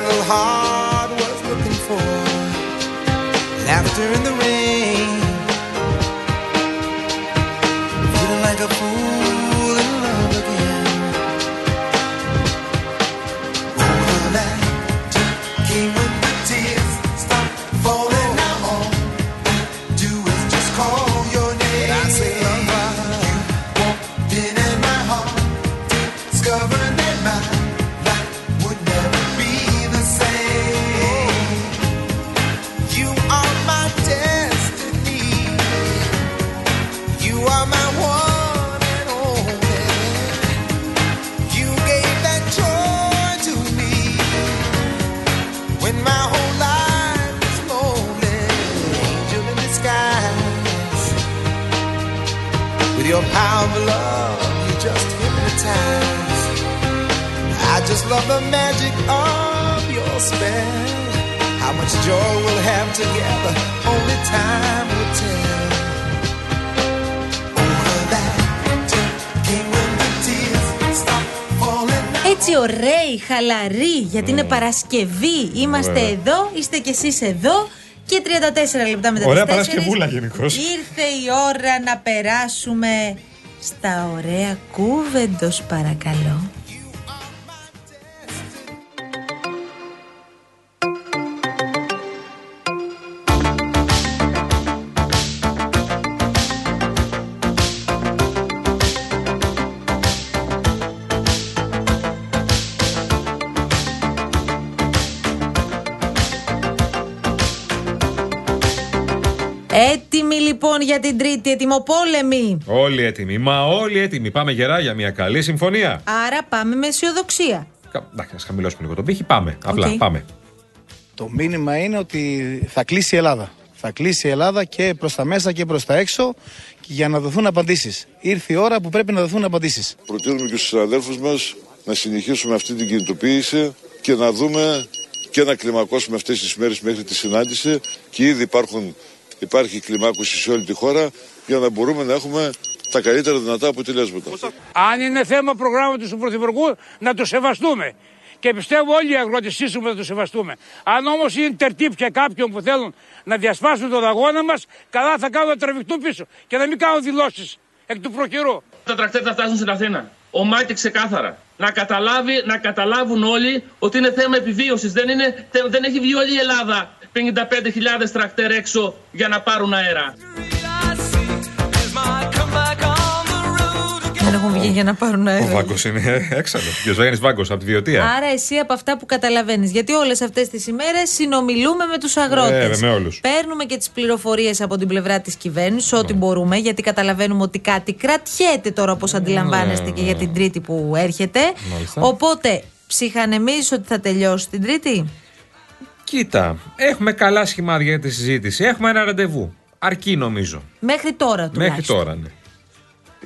little heart was looking for. Laughter in the rain. Feeling like a fool in love again. Oh, that came when the tears stop falling. Now all do is just call your name. I say, lover, you walked in in my heart, discovering that my I just love the magic of spell. How much joy we'll have together. Έτσι ωραίοι, χαλαροί, γιατί είναι mm. Παρασκευή. Είμαστε εδώ, είστε κι εσείς εδώ. Και 34 λεπτά μετά Ωραία τις Ωραία Παρασκευούλα γενικώς. Ήρθε η ώρα να περάσουμε στα ωραία κούβεντος παρακαλώ. Έτοιμοι λοιπόν για την τρίτη ετοιμοπόλεμη. Όλοι έτοιμοι. Μα όλοι έτοιμοι. Πάμε γερά για μια καλή συμφωνία. Άρα πάμε με αισιοδοξία. Κα- Εντάξει, ας χαμηλώσουμε λίγο τον πύχη. Πάμε. Απλά Οκ. πάμε. Το μήνυμα είναι ότι θα κλείσει η Ελλάδα. Θα κλείσει η Ελλάδα και προς τα μέσα και προς τα έξω και για να δοθούν απαντήσεις. Ήρθε η ώρα που πρέπει να δοθούν απαντήσεις. Προτείνουμε και στους συναδέλφους μας να συνεχίσουμε αυτή την κινητοποίηση και να δούμε και να κλιμακώσουμε αυτές τις μέρες μέχρι τη συνάντηση και ήδη υπάρχουν, υπάρχει κλιμάκωση σε όλη τη χώρα για να μπορούμε να έχουμε τα καλύτερα δυνατά αποτελέσματα. Αν είναι θέμα προγράμματος του Πρωθυπουργού, να το σεβαστούμε. Και πιστεύω όλοι οι αγρότες σύσσωμα θα το σεβαστούμε. Αν όμως είναι τερτύπια κάποιων που θέλουν να διασπάσουν τον αγώνα μας, καλά θα κάνουν να τραβηχτούν πίσω και να μην κάνουν δηλώσεις εκ του προκυρού. Τα τρακτέρ θα φτάσουν στην Αθήνα. Ο Μάκη ξεκάθαρα. Να, καταλάβει, να καταλάβουν όλοι ότι είναι θέμα επιβίωσης. Δεν, είναι, δεν έχει βγει όλη η Ελλάδα 55.000 τρακτέρ έξω για να πάρουν αέρα. Δεν έχουν βγει για να πάρουν Ο αέρα. Βάγκος είναι έξαλλος. Και ο Ζωγέννη Βάγκος από τη Βιωτία. Άρα εσύ από αυτά που καταλαβαίνεις. Γιατί όλες αυτές τις ημέρες συνομιλούμε με τους αγρότες. Ε, με όλους. Παίρνουμε και τις πληροφορίες από την πλευρά της κυβέρνησης, ό,τι μπορούμε, γιατί καταλαβαίνουμε ότι κάτι κρατιέται τώρα, όπως αντιλαμβάνεστε, και για την Τρίτη που έρχεται. Μάλιστα. Οπότε, ψυχανεμίζει ότι θα τελειώσει την Τρίτη; Κοίτα, έχουμε καλά σχημάτια για τη συζήτηση. Έχουμε ένα ραντεβού. Αρκεί νομίζω. Μέχρι τώρα Μέχρι τουλάχιστον. τώρα, ναι.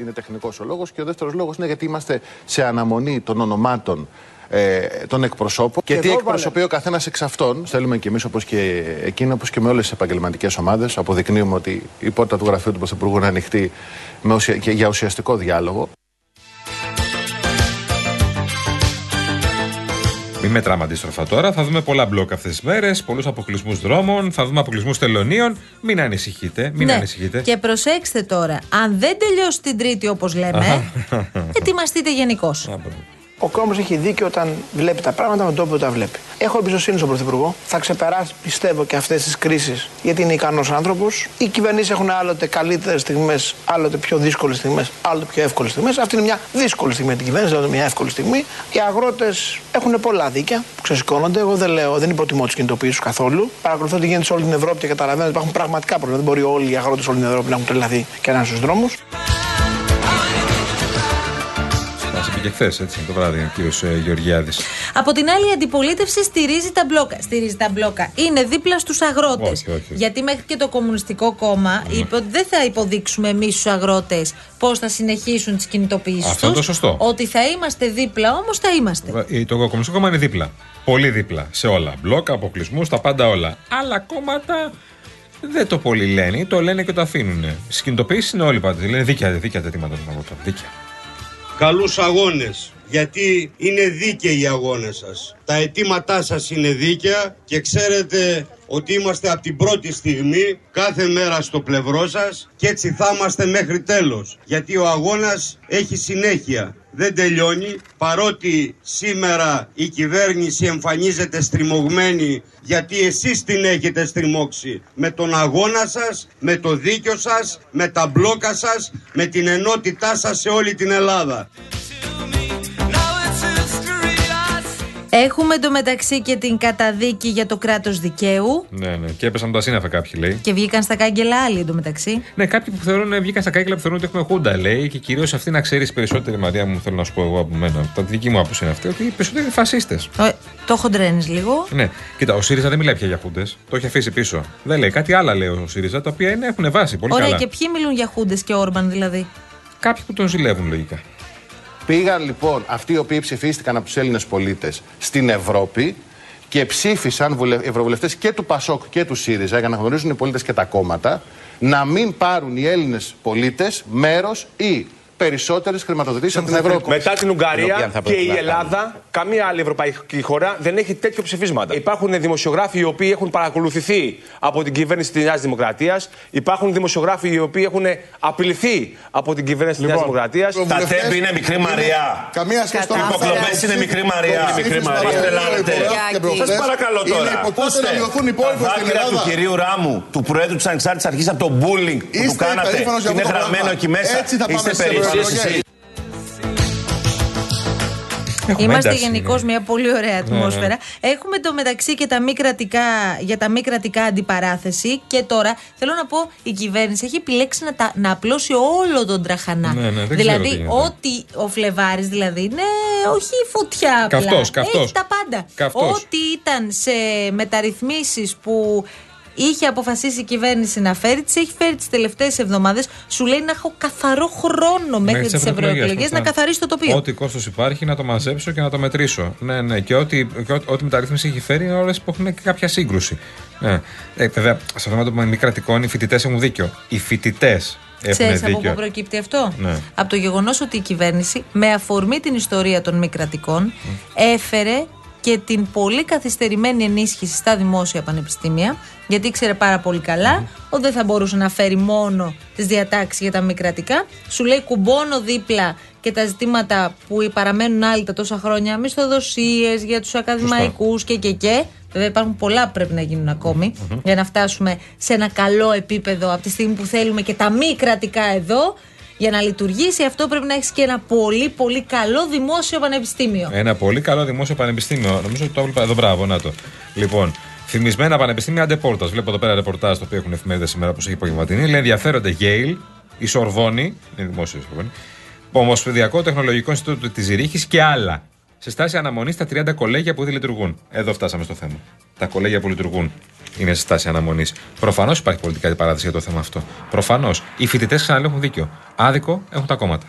Είναι τεχνικός ο λόγος. Και ο δεύτερος λόγος είναι γιατί είμαστε σε αναμονή των ονομάτων ε, των εκπροσώπων. Και, τι εδώ εκπροσωπεί ο καθένας εξ αυτών. Θέλουμε και εμείς, όπως και εκείνοι, όπως και με όλες τις επαγγελματικές ομάδες, αποδεικνύουμε ότι η πόρτα του γραφείου του Πρωθυπουργού είναι ανοιχτή με ουσια... και για ουσιαστικό διάλογο. Μην μετράμε αντίστροφα τώρα. Θα δούμε πολλά μπλοκ αυτές τις μέρες, πολλούς αποκλεισμούς δρόμων, θα δούμε αποκλεισμούς τελωνίων. Μην ανησυχείτε. Μην Ναι. ανησυχείτε. Και προσέξτε τώρα, αν δεν τελειώσει την Τρίτη όπως λέμε, ετοιμαστείτε γενικώς. Α, μπράβο. Ο κόσμος έχει δίκιο όταν βλέπει τα πράγματα με τον τρόπο που τα βλέπει. Έχω εμπιστοσύνη στον Πρωθυπουργό. Θα ξεπεράσει, πιστεύω, και αυτές τις κρίσεις, γιατί είναι ικανός άνθρωπος. Οι κυβερνήσεις έχουν άλλοτε καλύτερες στιγμές, άλλοτε πιο δύσκολες στιγμές, άλλοτε πιο εύκολες στιγμές. Αυτή είναι μια δύσκολη στιγμή για την κυβέρνηση, δηλαδή μια εύκολη στιγμή. Οι αγρότες έχουν πολλά δίκαια που ξεσηκώνονται. Εγώ δεν λέω, δεν υποτιμώ τι κινητοποιήσει καθόλου. Παρακολουθώ τι γίνεται σε όλη την Ευρώπη και καταλαβαίνω ότι υπάρχουν πραγματικά προβλήματα. Δεν μπορεί όλοι οι αγρότες σε όλη την Ευρώπη να έχουν τρελαθεί και να είναι στους δρόμους. Και χθες, έτσι, το βράδυ, ο κύριος Γεωργιάδης. Από την άλλη, η αντιπολίτευση στηρίζει τα μπλόκα. Στηρίζει τα μπλόκα. Είναι δίπλα στους αγρότες. Όχι, όχι. Γιατί μέχρι και το Κομμουνιστικό Κόμμα είπε ότι δεν θα υποδείξουμε εμείς στους αγρότες πώς θα συνεχίσουν τις κινητοποιήσεις του. Αυτό είναι το σωστό. Ότι θα είμαστε δίπλα, όμως θα είμαστε. Ε, Το Κομμουνιστικό Κόμμα είναι δίπλα. Πολύ δίπλα σε όλα. Μπλοκ, αποκλεισμούς, τα πάντα όλα. Άλλα κόμματα δεν το πολύ λένε, ή το λένε και το αφήνουν. Στις κινητοποιήσεις είναι όλοι πάντε. Λένε δίκαια, δίκαια τα αιτήματα των αγροτών. Δίκαια. Καλούς αγώνες γιατί είναι δίκαιοι οι αγώνες σας. Τα αιτήματά σας είναι δίκαια και ξέρετε ότι είμαστε από την πρώτη στιγμή κάθε μέρα στο πλευρό σας και έτσι θα είμαστε μέχρι τέλος. Γιατί ο αγώνας έχει συνέχεια. Δεν τελειώνει παρότι σήμερα η κυβέρνηση εμφανίζεται στριμωγμένη γιατί εσείς την έχετε στριμώξει με τον αγώνα σας, με το δίκιο σας, με τα μπλόκα σας, με την ενότητά σας σε όλη την Ελλάδα. Έχουμε εντωμεταξύ και την καταδίκη για το κράτος δικαίου. Ναι, ναι. Και έπεσαν τα σύννεφα κάποιοι, λέει. Και βγήκαν στα κάγκελα άλλοι εντωμεταξύ. Ναι, κάποιοι που θεωρούν, βγήκαν στα κάγκελα που θεωρούν ότι έχουμε χούντα, λέει. Και κυρίως αυτή να ξέρεις περισσότερη, Μαρία μου, θέλω να σου πω εγώ από μένα. Τα δική μου άποψη είναι αυτή, ότι οι περισσότεροι είναι φασίστες. Ε, το χοντρένει λίγο. Ναι, κοίτα, ο ΣΥΡΙΖΑ δεν μιλάει πια για χούντες. Το έχει αφήσει πίσω. Δεν λέει κάτι άλλο, λέει ο ΣΥΡΙΖΑ, τα οποία είναι, έχουν βάση πολύ Ωραία, καλά. και ποιοι μιλούν για χούντες και Όρμπαν δηλαδή; Κάποιοι που τον ζηλεύουν λογικά. Πήγαν λοιπόν αυτοί οι οποίοι ψηφίστηκαν από τους Έλληνες πολίτες στην Ευρώπη και ψήφισαν ευρωβουλευτές και του Πασόκ και του ΣΥΡΙΖΑ για να γνωρίζουν οι πολίτες και τα κόμματα να μην πάρουν οι Έλληνες πολίτες μέρος ή περισσότερες χρηματοδοτήσεις από την Ευρώπη. Μετά την Η οποία Ουγγαρία θα και πρέπει η να Ελλάδα, καμία άλλη ευρωπαϊκή χώρα δεν έχει τέτοιο ψηφίσματα. Υπάρχουν δημοσιογράφοι οι οποίοι έχουν παρακολουθηθεί από την κυβέρνηση της Νέας Δημοκρατίας. Υπάρχουν δημοσιογράφοι οι οποίοι έχουν απειληθεί από την κυβέρνηση της Νέας Δημοκρατίας. Τα τέμπη είναι μικρή Μαριά. Καμία σχέση Οι υποκλοπές είναι μικρή Μαριά. Το Μικρή ψήφισμα Μαριά. μας Τρελαίνετε. προχθές Σας παρακαλώ είναι τώρα. υποκράτητα να μειωθούν οι υπόλοιποι τα στην δάκρυα του Ελλάδα. κυρίου Ράμου, του Προέδρου της Ανεξάρτητης Αρχής από το bullying που του Είστε κάνατε. υπερήφανος για Είναι αυτό το γραμμένο πράγμα. εκεί μέσα. Έτσι θα πάμε Είστε στις περήφανοι ευρωεκλογές. εσείς. Έχουμε Είμαστε ένταση, γενικώς ναι. μια πολύ ωραία ατμόσφαιρα. ναι. Έχουμε το μεταξύ και τα μη κρατικά, για τα μη κρατικά αντιπαράθεση. Και τώρα θέλω να πω, η κυβέρνηση έχει επιλέξει να, τα, να απλώσει όλο τον τραχανά. Ναι, ναι, δεν ξέρω τι δηλαδή, γίνεται. ό,τι ο Φλεβάρης, δηλαδή, είναι όχι φωτιά απλά. Καυτός, καυτός. Έχει τα πάντα. Καυτός. Ό,τι ήταν σε μεταρρυθμίσεις που είχε αποφασίσει η κυβέρνηση να φέρει, τις έχει φέρει τις τελευταίες εβδομάδες. Σου λέει να έχω καθαρό χρόνο μέχρι τις τις ευρωεκλογές ευρωεκλογές, να ναι. καθαρίσει το τοπίο. Ό,τι κόστος υπάρχει να το μαζέψω και να το μετρήσω. Ναι, ναι. Και ό,τι, και ό,τι, ό,τι μεταρρύθμιση έχει φέρει είναι όλες που έχουν και κάποια σύγκρουση. Ναι. Ε, βέβαια, στο θέμα των μη κρατικών, οι φοιτητές έχουν δίκιο. Οι φοιτητές έχουν Ξέρεις από πού δίκιο. προκύπτει αυτό; Ναι. Από το γεγονός ότι η κυβέρνηση, με αφορμή την ιστορία των μη κρατικών, έφερε και την πολύ καθυστερημένη ενίσχυση στα δημόσια πανεπιστήμια, γιατί ήξερε πάρα πολύ καλά ότι δεν θα μπορούσε να φέρει μόνο τις διατάξεις για τα μη κρατικά. Σου λέει κουμπώνω δίπλα και τα ζητήματα που παραμένουν άλλοι τα τόσα χρόνια, μισθοδοσίες για τους ακαδημαϊκούς και και και. Βέβαια υπάρχουν πολλά που πρέπει να γίνουν ακόμη για να φτάσουμε σε ένα καλό επίπεδο από τη στιγμή που θέλουμε και τα μη κρατικά εδώ. Για να λειτουργήσει αυτό πρέπει να έχεις και ένα πολύ πολύ καλό δημόσιο πανεπιστήμιο. Ένα πολύ καλό δημόσιο πανεπιστήμιο. Νομίζω ότι το έβλεπα εδώ, μπράβο, να το. Λοιπόν, φημισμένα πανεπιστήμια αντεπόρτα. Βλέπω εδώ πέρα ρεπορτάζ το οποίο έχουν εφημερίδες σήμερα, όπως έχει υπογευματινή. Λέει ενδιαφέρονται Yale, η Σορβόνη, είναι δημόσιο η Σορβόνη, Ομοσπονδιακό Τεχνολογικό Ινστιτούτο της Ζηρίχη και άλλα. Σε στάση αναμονής στα 30 κολέγια που δεν λειτουργούν. Εδώ φτάσαμε στο θέμα. Τα κολέγια που λειτουργούν είναι σε στάση αναμονής. Προφανώς υπάρχει πολιτική αντιπαράθεση για το θέμα αυτό. Προφανώς. Οι φοιτητές ξαναλέω έχουν δίκιο. Άδικο έχουν τα κόμματα.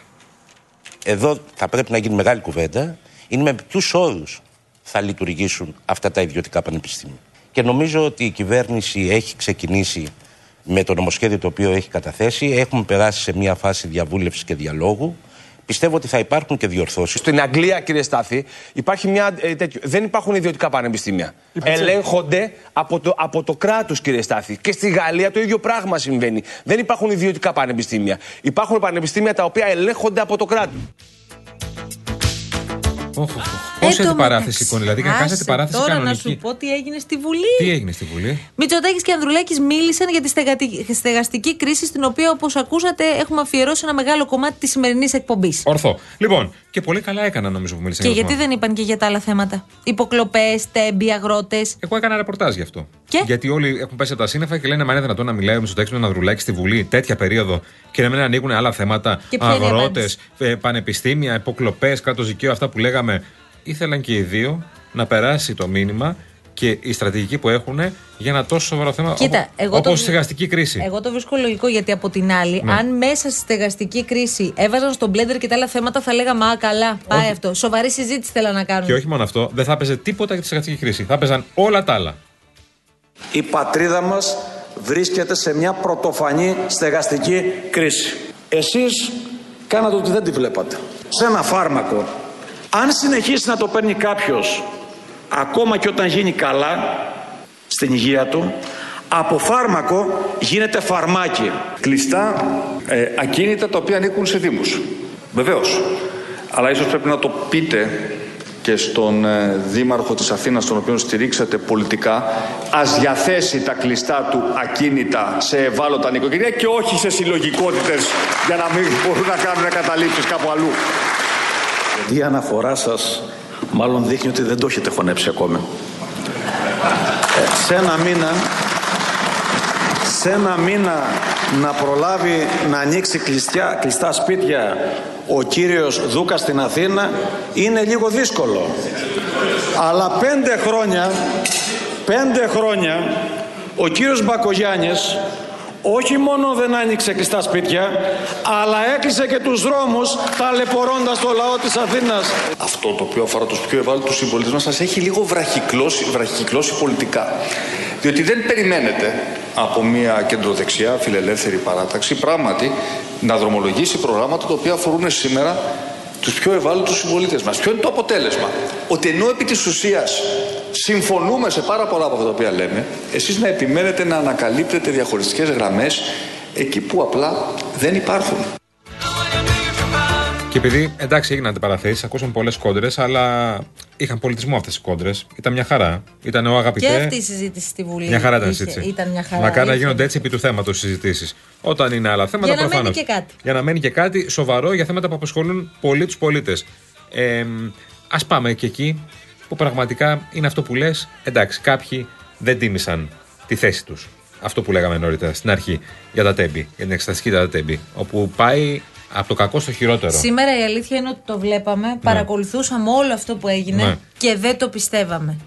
Εδώ θα πρέπει να γίνει μεγάλη κουβέντα. Είναι με ποιους όρους θα λειτουργήσουν αυτά τα ιδιωτικά πανεπιστήμια. Και νομίζω ότι η κυβέρνηση έχει ξεκινήσει με το νομοσχέδιο το οποίο έχει καταθέσει. Έχουμε περάσει σε μια φάση διαβούλευσης και διαλόγου. Πιστεύω ότι θα υπάρχουν και διορθώσεις. Στην Αγγλία, κύριε Στάθη, υπάρχει μια, ε, τέτοιο, δεν υπάρχουν ιδιωτικά πανεπιστήμια. Ελέγχονται από το, από το κράτος, κύριε Στάθη. Και στη Γαλλία το ίδιο πράγμα συμβαίνει. Δεν υπάρχουν ιδιωτικά πανεπιστήμια. Υπάρχουν πανεπιστήμια τα οποία ελέγχονται από το κράτος. Πόση Εν τω αντιπαράθεση μεταξύ, λοιπόν, δηλαδή, να κάνει άσε αντιπαράθεση τώρα κανονική. να σου πω τι έγινε στη Βουλή. Τι έγινε στη Βουλή; Μητσοτάκης και Ανδρουλάκης μίλησαν για τη στεγατη- στεγαστική κρίση, στην οποία, όπως ακούσατε, έχουμε αφιερώσει ένα μεγάλο κομμάτι της σημερινής εκπομπής. Ορθό. Λοιπόν, και πολύ καλά έκανα νομίζω που μίλησαν Και για το γιατί θέμα. δεν είπαν και για τα άλλα θέματα; Υποκλοπές, τέμπη, αγρότες. Εγώ έκανα ρεπορτάζ γι' αυτό. Και; Γιατί όλοι έχουν πέσει από τα σύννεφα και λένε Μα είναι δυνατόν να μιλάει ο Μητσοτάκης με τον Ανδρουλάκη στη Βουλή τέτοια περίοδο και να μην ανοίγουν άλλα θέματα. Και ποια είναι η Αγρότες, απάντηση; πανεπιστήμια, υποκλοπές, κράτος δικαίου, αυτά που λέγαμε. Ήθελαν και οι δύο να περάσει το μήνυμα και η στρατηγική που έχουν για ένα τόσο σοβαρό θέμα Κοίτα, εγώ όπως το- η στεγαστική κρίση. Εγώ το βρίσκω λογικό γιατί από την άλλη, Ναι. αν μέσα στη στεγαστική κρίση έβαζαν στον μπλέντερ και τα άλλα θέματα, θα λέγαμε Α, καλά, πάει Όχι. αυτό. Σοβαρή συζήτηση θέλω να κάνουν. Και όχι μόνο αυτό, δεν θα έπαιζε τίποτα για τη στεγαστική κρίση. Θα έπαιζαν όλα τα άλλα. Η πατρίδα μας βρίσκεται σε μια πρωτοφανή στεγαστική κρίση. Εσείς κάνατε ότι δεν τη βλέπατε. σε ένα φάρμακο, αν συνεχίσει να το παίρνει κάποιος ακόμα και όταν γίνει καλά στην υγεία του, από φάρμακο γίνεται φαρμάκι. Κλειστά ε, ακίνητα τα οποία ανήκουν σε δήμους. Βεβαίως. Αλλά ίσως πρέπει να το πείτε και στον ε, Δήμαρχο της Αθήνας, τον οποίο στηρίξατε πολιτικά, ας διαθέσει τα κλειστά του ακίνητα σε ευάλωτα νοικοκυριά και όχι σε συλλογικότητες για να μην μπορούν να κάνουν καταλήψεις κάπου αλλού. Η αναφορά σας μάλλον δείχνει ότι δεν το έχετε χωνέψει ακόμη. Ε, σε ένα μήνα σε ένα μήνα να προλάβει να ανοίξει κλειστιά, κλειστά σπίτια ο κύριος Δούκας στην Αθήνα είναι λίγο δύσκολο. Αλλά πέντε χρόνια, πέντε χρόνια ο κύριος Μπακογιάννης όχι μόνο δεν άνοιξε κλειστά σπίτια, αλλά έκλεισε και τους δρόμους ταλαιπωρώντας το λαό της Αθήνας. Αυτό το οποίο αφορά τους πιο ευάλωτους συμπολίτες μας σας έχει λίγο βραχυκλώσει, βραχυκλώσει πολιτικά. Διότι δεν περιμένετε από μια κεντροδεξιά φιλελεύθερη παράταξη πράγματι να δρομολογήσει προγράμματα τα οποία αφορούν σήμερα τους πιο ευάλωτους συμπολίτες μας. Ποιο είναι το αποτέλεσμα; Ότι ενώ επί της ουσίας συμφωνούμε σε πάρα πολλά από αυτά τα οποία λέμε, εσείς να επιμένετε να ανακαλύπτετε διαχωριστικές γραμμές εκεί που απλά δεν υπάρχουν. Και επειδή εντάξει έγιναν αντιπαραθέσεις, ακούσαμε πολλές κόντρες, αλλά είχαν πολιτισμό αυτές οι κόντρες. Ήταν μια χαρά. Ήταν ο αγαπητέ. Και αυτή η συζήτηση στη Βουλή. Μια χαρά ήταν η είχε- συζήτηση. Ήταν μια χαρά. Μακάρι να είχε. γίνονται έτσι επί του θέματος συζητήσεις. Όταν είναι άλλα θέματα, Για να μένει προφανώς. και κάτι. Για να μένει και κάτι σοβαρό για θέματα που απασχολούν πολύ τους πολίτες. Ε, Α πάμε και εκεί που πραγματικά είναι αυτό που λες. Εντάξει, κάποιοι δεν τίμησαν τη θέση τους. Αυτό που λέγαμε νωρίτερα στην αρχή για τα τέμπη, για την εξεταστική τα τέμπη. Όπου πάει από το κακό στο χειρότερο. Σήμερα η αλήθεια είναι ότι το βλέπαμε, παρακολουθούσαμε όλο αυτό που έγινε Ναι. και δεν το πιστεύαμε.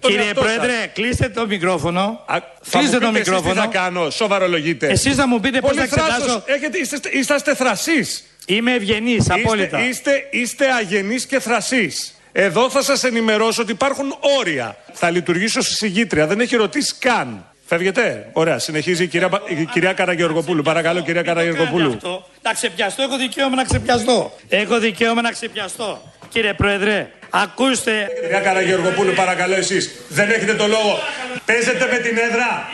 Κύριε Πρόεδρε, κλείστε το μικρόφωνο. Θα Κλείστε μου το πείτε εσείς μικρόφωνο. τι θα κάνω, σοβαρολογείτε. Εσείς θα μου πείτε πώς Πολύ θα εξετάσω. θράσος. Έχετε, είστε, είσαστε θρασείς. Είμαι ευγενής, απόλυτα. Είστε, είστε, είστε αγενείς και θρασείς. Εδώ θα σας ενημερώσω ότι υπάρχουν όρια. Θα λειτουργήσω στη συγγήτρια, δεν έχει ρωτήσει καν. Φεύγετε. Ωραία, συνεχίζει η κυρία, Πα- η κυρία Καραγεωργοπούλου. Παρακαλώ, κυρία Καραγεωργοπούλου. Αυτό. Να ξεπιαστώ, έχω δικαίωμα να ξεπιαστώ. Έχω δικαίωμα να ξεπιαστώ. Κύριε Πρόεδρε, ακούστε. Κυρία Καραγεωργοπούλου, παρακαλώ εσείς. Δεν έχετε το λόγο. Παίζετε με την έδρα.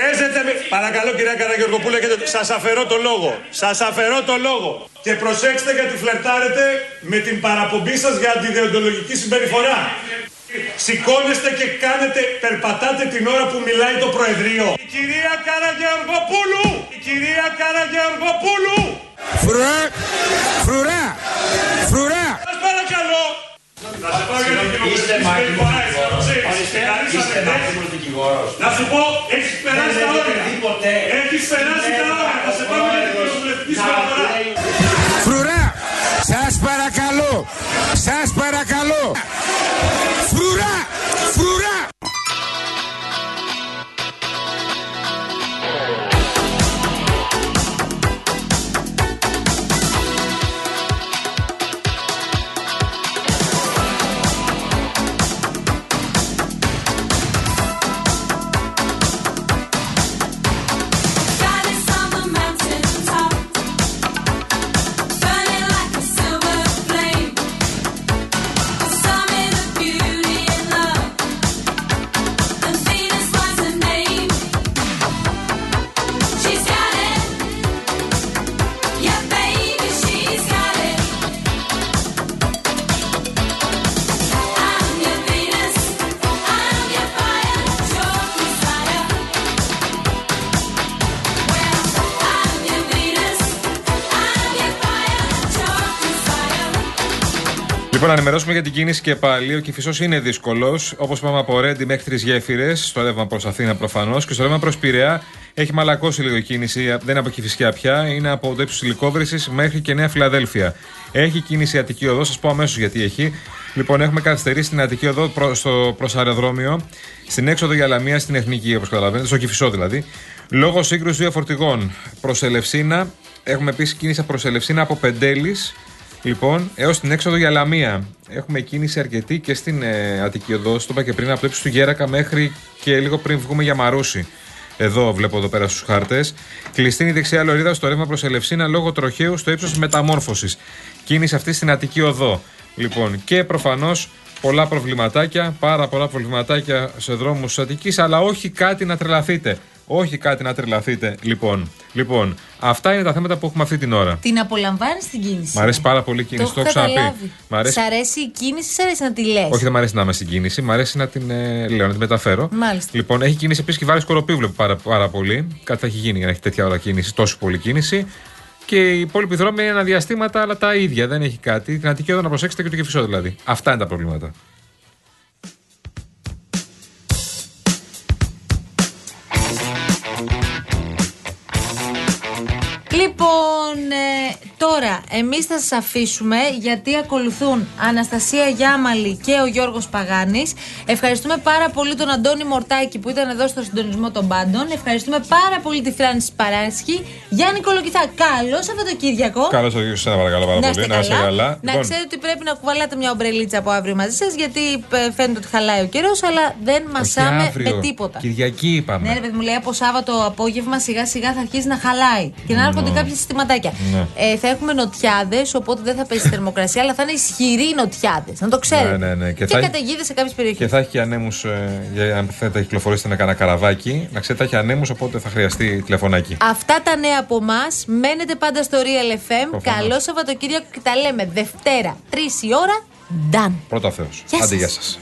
Παίζετε με... Παρακαλώ κυρία Καραγεωργοπούλου, έχετε... σας αφαιρώ το λόγο. Σας αφαιρώ το λόγο. Και προσέξτε γιατί φλερτάρετε με την παραπομπή σας για αντιδιοντολογική συμπεριφορά. Σηκώνεστε και κάνετε, περπατάτε την ώρα που μιλάει το Προεδρείο. Η κυρία Καραγεωργοπούλου! Η κυρία Καραγεωργοπούλου! Φρουρά! Φρουρά! Φρουρά! Σας παρακαλώ! Θα σε πάω για την κοινοβουλευτική συμπεριφορά, εσύ να το ξέρεις. Ξεκαθαρίσαμε χθες. Να σου πω, έχεις περάσει τα όρια. Έχεις περάσει τα όρια. Θα σε πάω για την κοινοβουλευτική συμπεριφορά. Φρουρά! Σας παρακαλώ! Σας παρακαλώ! Να ενημερώσουμε για την κίνηση και πάλι. Ο Κυφισός είναι δύσκολος. Όπως είπαμε από Ρέντι μέχρι τρεις γέφυρες. Στο ρεύμα προς Αθήνα προφανώς. Και στο ρεύμα προς Πειραιά έχει μαλακώσει λίγο η κίνηση. Δεν είναι από Κυφισιά πια. Είναι από το ύψος τη Λικόβρηση μέχρι και Νέα Φιλαδέλφια. Έχει κίνηση Αττική Οδό. Σας πω αμέσως γιατί έχει. Λοιπόν, έχουμε καθυστερήσει στην Αττική Οδό προ, στο, προς αεροδρόμιο. Στην έξοδο για Λαμία στην Εθνική, όπως καταλαβαίνετε. Στο Κυφισό δηλαδή. Λόγω σύγκρουση δύο φορτηγών προ Ελευσίνα. Έχουμε επίσης κίνηση προ Ελευσίνα από Πεντέλης. Λοιπόν, έως την έξοδο για Λαμία. Έχουμε κίνηση αρκετή και στην ε, Αττική Οδό, το είπα και πριν, από το ύψο του Γέρακα μέχρι και λίγο πριν βγούμε για Μαρούσι. Εδώ βλέπω εδώ πέρα στους χάρτες. Κλειστή είναι η δεξιά λωρίδα στο ρεύμα προς Ελευσίνα λόγω τροχαίου στο ύψος μεταμόρφωσης. Κίνηση αυτή στην Αττική Οδό. Λοιπόν, και προφανώς πολλά προβληματάκια, πάρα πολλά προβληματάκια σε δρόμους της Αττικής, αλλά όχι κάτι να τρελαθείτε. Όχι κάτι να τρελαθείτε. Λοιπόν, λοιπόν, αυτά είναι τα θέματα που έχουμε αυτή την ώρα. Την απολαμβάνεις την κίνηση. Μ' αρέσει πάρα πολύ η Το κίνηση, το, έχω έχω ξαναπεί. καταλάβει. Μ' αρέσει... Σ' αρέσει η κίνηση, σ' αρέσει να τη λες. Όχι, δεν μ' αρέσει να είμαι στην κίνηση, μ' αρέσει να την, ε, λέω, να την μεταφέρω. Μάλιστα. Λοιπόν, έχει κίνηση επίσης και βάρης Σκοροπίου, βλέπω πάρα, πάρα πολύ. Κάτι θα έχει γίνει για να έχει τέτοια ώρα κίνηση, τόσο πολύ κίνηση. Και οι υπόλοιποι δρόμοι είναι αναδιαστήματα, αλλά τα ίδια, δεν έχει κάτι. Την Αττική Οδό να προσέξετε και το Κεφισό δηλαδή. Αυτά είναι τα προβλήματα. Τώρα εμείς θα σας αφήσουμε γιατί ακολουθούν Αναστασία Γιάμαλη και ο Γιώργος Παγάνης. Ευχαριστούμε πάρα πολύ τον Αντώνη Μορτάκη που ήταν εδώ στο συντονισμό των πάντων. Ευχαριστούμε πάρα πολύ τη Φράνση Παράσχη. Γιάννη Κολοκυθά, καλό Σαββατοκύριακο. Καλώ ήρθατε, σε παρακαλώ πάρα Να πολύ. είστε Να είστε καλά. καλά. Να Λοιπόν, ξέρετε ότι πρέπει να κουβαλάτε μια ομπρελίτσα από αύριο μαζί σας, γιατί ε, φαίνεται ότι χαλάει ο καιρός, αλλά δεν μασάμε αύριο. με τίποτα. Κυριακή είπαμε. Ναι, ρε παιδί μου, λέει από Σάββατο απόγευμα σιγά σιγά θα αρχίσει να χαλάει και να έρχονται κάποια συστηματάκια. Ναι. Ε, θα έχουμε νοτιάδες, οπότε δεν θα πέσει θερμοκρασία, αλλά θα είναι ισχυροί νοτιάδες. Να το ξέρετε. Ναι, ναι, ναι. Και, Και θα έχει- καταιγίδες σε κάποιες περιοχές. Και θα έχει και ανέμου, για αν θέλετε να κυκλοφορήσετε με κανένα καραβάκι. Να ξέρετε, θα έχει ανέμους, οπότε θα χρειαστεί τηλεφωνάκι. Αυτά τα νέα από εμάς. Μένετε πάντα στο Real FM. Προφανώς. Καλό Σαββατοκύριακο και τα λέμε Δευτέρα, 3 η ώρα. Done. Πρώτα Θεός. Γεια Άντε, σας. γεια σας.